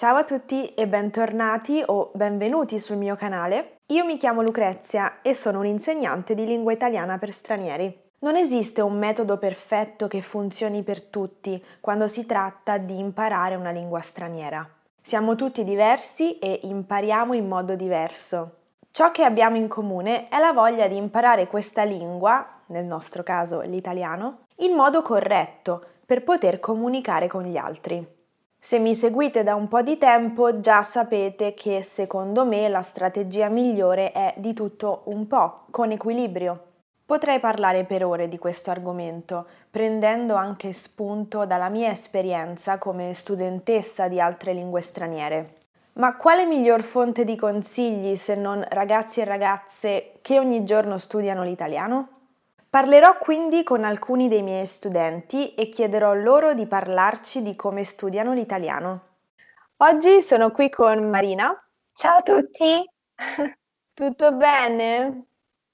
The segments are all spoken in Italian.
Ciao a tutti e bentornati o benvenuti sul mio canale. Io mi chiamo Lucrezia e sono un'insegnante di lingua italiana per stranieri. Non esiste un metodo perfetto che funzioni per tutti quando si tratta di imparare una lingua straniera. Siamo tutti diversi e impariamo in modo diverso. Ciò che abbiamo in comune è la voglia di imparare questa lingua, nel nostro caso l'italiano, in modo corretto per poter comunicare con gli altri. Se mi seguite da un po' di tempo già sapete che secondo me la strategia migliore è di tutto un po', con equilibrio. Potrei parlare per ore di questo argomento, prendendo anche spunto dalla mia esperienza come studentessa di altre lingue straniere. Ma quale miglior fonte di consigli se non ragazzi e ragazze che ogni giorno studiano l'italiano? Parlerò quindi con alcuni dei miei studenti e chiederò loro di parlarci di come studiano l'italiano. Oggi sono qui con Marina. Ciao a tutti. Tutto bene?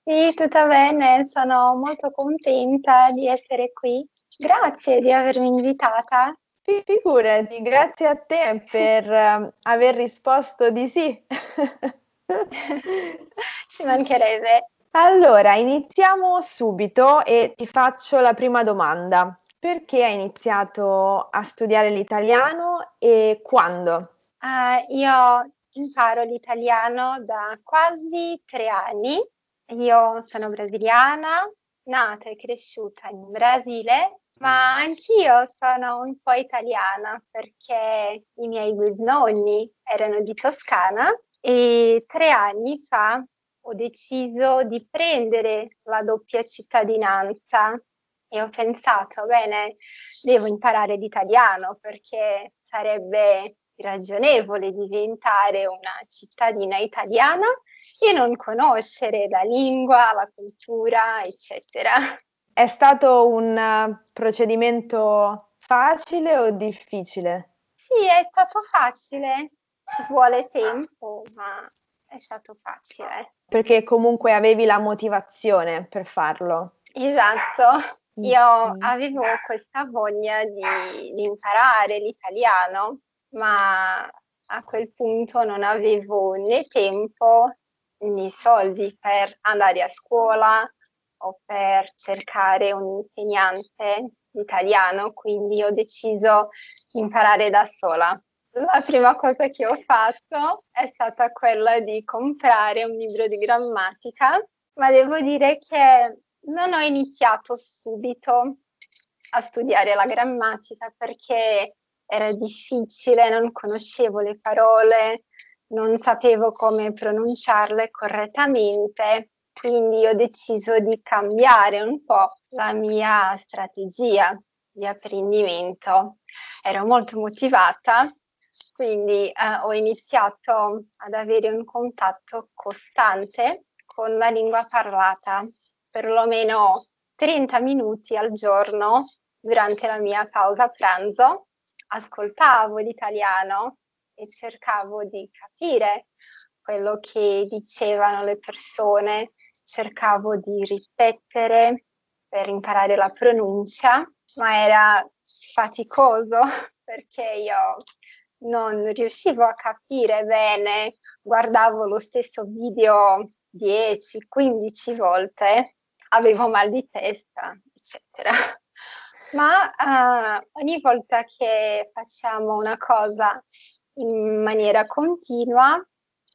Sì, tutto bene, sono molto contenta di essere qui. Grazie di avermi invitata. Figurati, grazie a te per uh, aver risposto di sì. Ci mancherebbe. Allora, iniziamo subito e ti faccio la prima domanda. Perché hai iniziato a studiare l'italiano e quando? Uh, io imparo l'italiano da quasi tre anni. Io sono brasiliana, nata e cresciuta in Brasile, ma anch'io sono un po' italiana perché i miei bisnonni erano di Toscana e tre anni fa ho deciso di prendere la doppia cittadinanza e ho pensato, bene, devo imparare l'italiano perché sarebbe ragionevole diventare una cittadina italiana e non conoscere la lingua, la cultura, eccetera. È stato un uh, procedimento facile o difficile? Sì, è stato facile, ci vuole tempo, ma è stato facile. Perché comunque avevi la motivazione per farlo. Esatto. Io mm. avevo questa voglia di, di imparare l'italiano, ma a quel punto non avevo né tempo né soldi per andare a scuola o per cercare un insegnante di italiano, quindi ho deciso di imparare da sola. La prima cosa che ho fatto è stata quella di comprare un libro di grammatica, ma devo dire che non ho iniziato subito a studiare la grammatica perché era difficile, non conoscevo le parole, non sapevo come pronunciarle correttamente, quindi ho deciso di cambiare un po' la mia strategia di apprendimento. Ero molto motivata quindi eh, ho iniziato ad avere un contatto costante con la lingua parlata, perlomeno 30 minuti al giorno durante la mia pausa pranzo. Ascoltavo l'italiano e cercavo di capire quello che dicevano le persone, cercavo di ripetere per imparare la pronuncia, ma era faticoso perché io non riuscivo a capire bene, guardavo lo stesso video 10-15 volte, avevo mal di testa, eccetera. Ma uh, ogni volta che facciamo una cosa in maniera continua,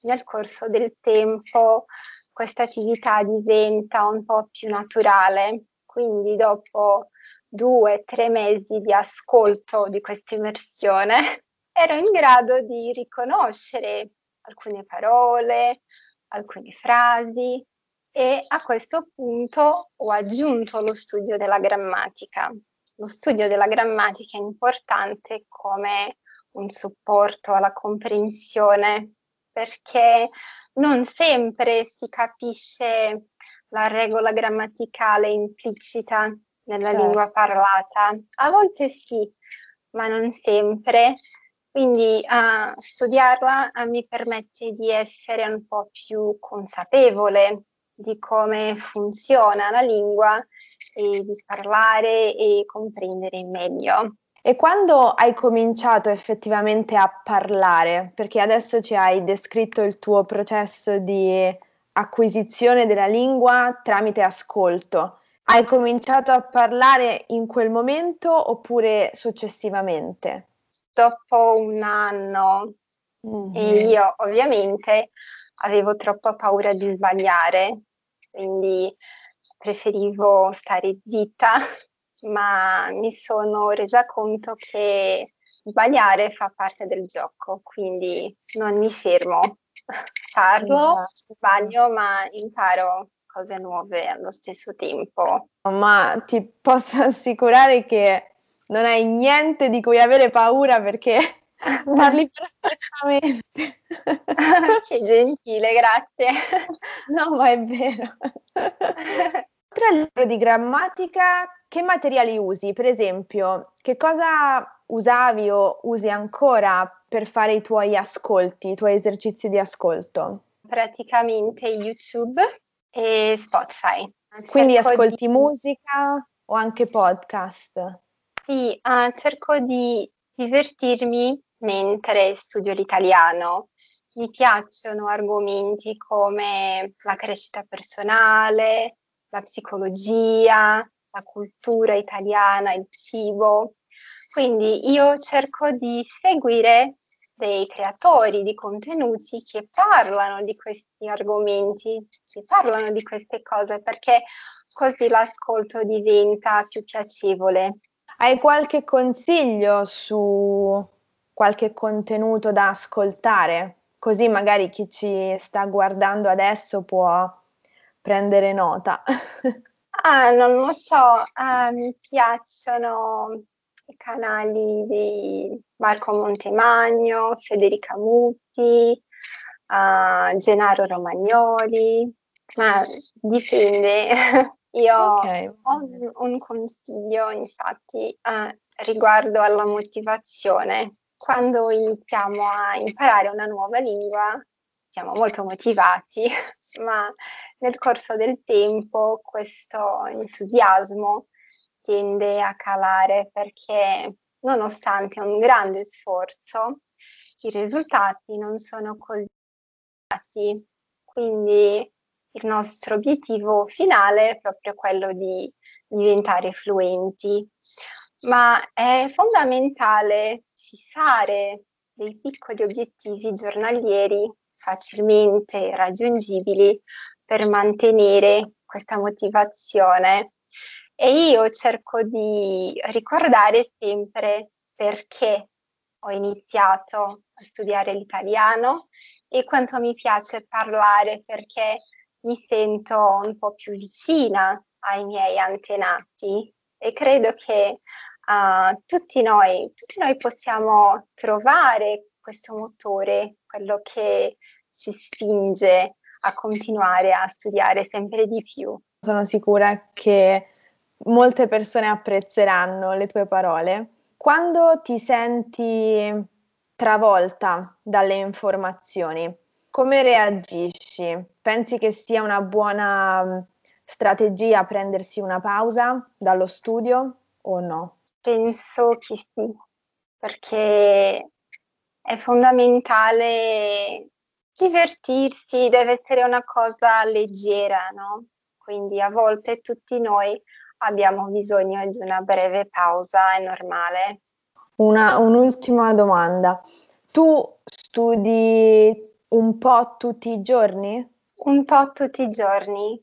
nel corso del tempo questa attività diventa un po' più naturale. Quindi dopo due, tre mesi di ascolto di questa immersione, ero in grado di riconoscere alcune parole, alcune frasi e a questo punto ho aggiunto lo studio della grammatica. Lo studio della grammatica è importante come un supporto alla comprensione perché non sempre si capisce la regola grammaticale implicita nella certo. lingua parlata. A volte sì, ma non sempre. Quindi uh, studiarla uh, mi permette di essere un po' più consapevole di come funziona la lingua e di parlare e comprendere meglio. E quando hai cominciato effettivamente a parlare, perché adesso ci hai descritto il tuo processo di acquisizione della lingua tramite ascolto, hai cominciato a parlare in quel momento oppure successivamente? Dopo un anno mm-hmm. e io ovviamente avevo troppa paura di sbagliare, quindi preferivo stare zitta ma mi sono resa conto che sbagliare fa parte del gioco, quindi non mi fermo. Parlo, esatto. sbaglio, ma imparo cose nuove allo stesso tempo. Ma ti posso assicurare che non hai niente di cui avere paura perché parli perfettamente. che gentile, grazie. No, ma è vero. Oltre al libro di grammatica, che materiali usi? Per esempio, che cosa usavi o usi ancora per fare i tuoi ascolti, i tuoi esercizi di ascolto? Praticamente YouTube e Spotify. Quindi cerco ascolti di... musica o anche podcast? Sì, uh, cerco di divertirmi mentre studio l'italiano. Mi piacciono argomenti come la crescita personale, la psicologia, la cultura italiana, il cibo. Quindi io cerco di seguire dei creatori di contenuti che parlano di questi argomenti, che parlano di queste cose, perché così l'ascolto diventa più piacevole. Hai qualche consiglio su qualche contenuto da ascoltare? Così magari chi ci sta guardando adesso può prendere nota. Ah, non lo so, uh, mi piacciono i canali di Marco Montemagno, Federica Mutti, uh, Gennaro Romagnoli, ma dipende. Io okay. ho un, consiglio, infatti, uh, riguardo alla motivazione. Quando iniziamo a imparare una nuova lingua, siamo molto motivati, ma nel corso del tempo questo entusiasmo tende a calare perché nonostante un grande sforzo i risultati non sono così. Quindi il nostro obiettivo finale è proprio quello di diventare fluenti, ma è fondamentale fissare dei piccoli obiettivi giornalieri facilmente raggiungibili per mantenere questa motivazione. E io cerco di ricordare sempre perché ho iniziato a studiare l'italiano e quanto mi piace parlare perché mi sento un po' più vicina ai miei antenati e credo che uh, tutti, noi, tutti noi possiamo trovare questo motore, quello che ci spinge a continuare a studiare sempre di più. Sono sicura che molte persone apprezzeranno le tue parole. Quando ti senti travolta dalle informazioni, come reagisci? Pensi che sia una buona mm, strategia prendersi una pausa dallo studio o no? Penso che sì, perché è fondamentale divertirsi, deve essere una cosa leggera, no? Quindi a volte tutti noi abbiamo bisogno di una breve pausa, è normale. Una, un'ultima domanda. Tu studi un po' tutti i giorni? Un po' tutti i giorni,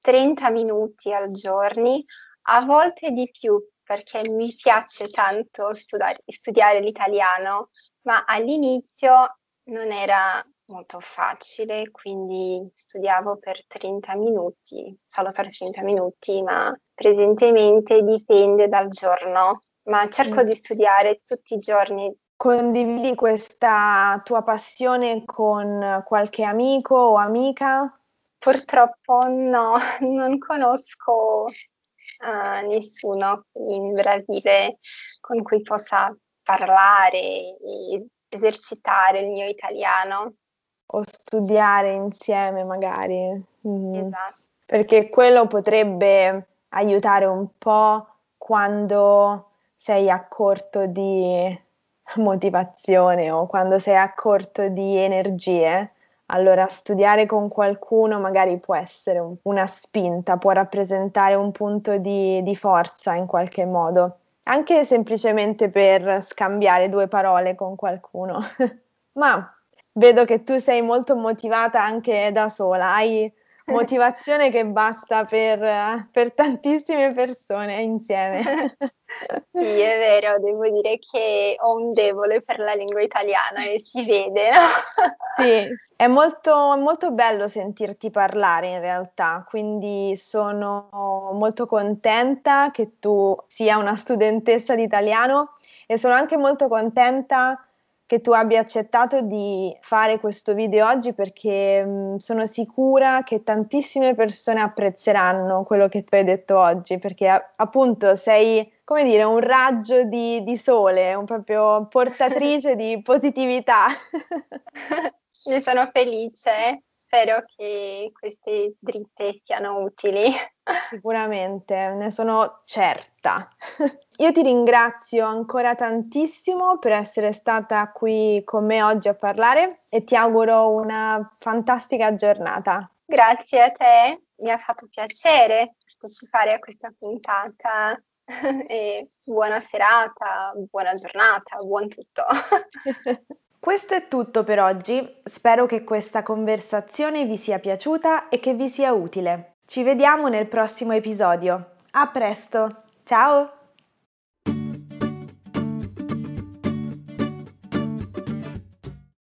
30 minuti al giorno, a volte di più perché mi piace tanto studiare, studiare l'italiano, ma all'inizio non era molto facile, quindi studiavo per 30 minuti, solo per 30 minuti, ma presentemente dipende dal giorno, ma cerco mm. di studiare tutti i giorni. Condividi questa tua passione con qualche amico o amica? Purtroppo no, non conosco uh, nessuno in Brasile con cui possa parlare e esercitare il mio italiano o studiare insieme magari. Mm. Esatto. Perché quello potrebbe aiutare un po' quando sei a corto di motivazione o quando sei a corto di energie, allora studiare con qualcuno magari può essere un, una spinta, può rappresentare un punto di, di forza in qualche modo, anche semplicemente per scambiare due parole con qualcuno. Ma vedo che tu sei molto motivata anche da sola, hai motivazione che basta per, per tantissime persone insieme. Sì, è vero, devo dire che ho un debole per la lingua italiana e si vede, no? Sì, è molto, molto bello sentirti parlare in realtà, quindi sono molto contenta che tu sia una studentessa di italiano e sono anche molto contenta che tu abbia accettato di fare questo video oggi perché mh, mm, sono sicura che tantissime persone apprezzeranno quello che tu hai detto oggi perché a- appunto sei come dire un raggio di, di sole, un proprio portatrice di positività. ne sono felice spero che queste dritte siano utili. Sicuramente, ne sono certa. Io ti ringrazio ancora tantissimo per essere stata qui con me oggi a parlare e ti auguro una fantastica giornata. Grazie a te, mi ha fatto piacere partecipare a questa puntata e buona serata, buona giornata, buon tutto. Questo è tutto per oggi, spero che questa conversazione vi sia piaciuta e che vi sia utile. Ci vediamo nel prossimo episodio. A presto, ciao!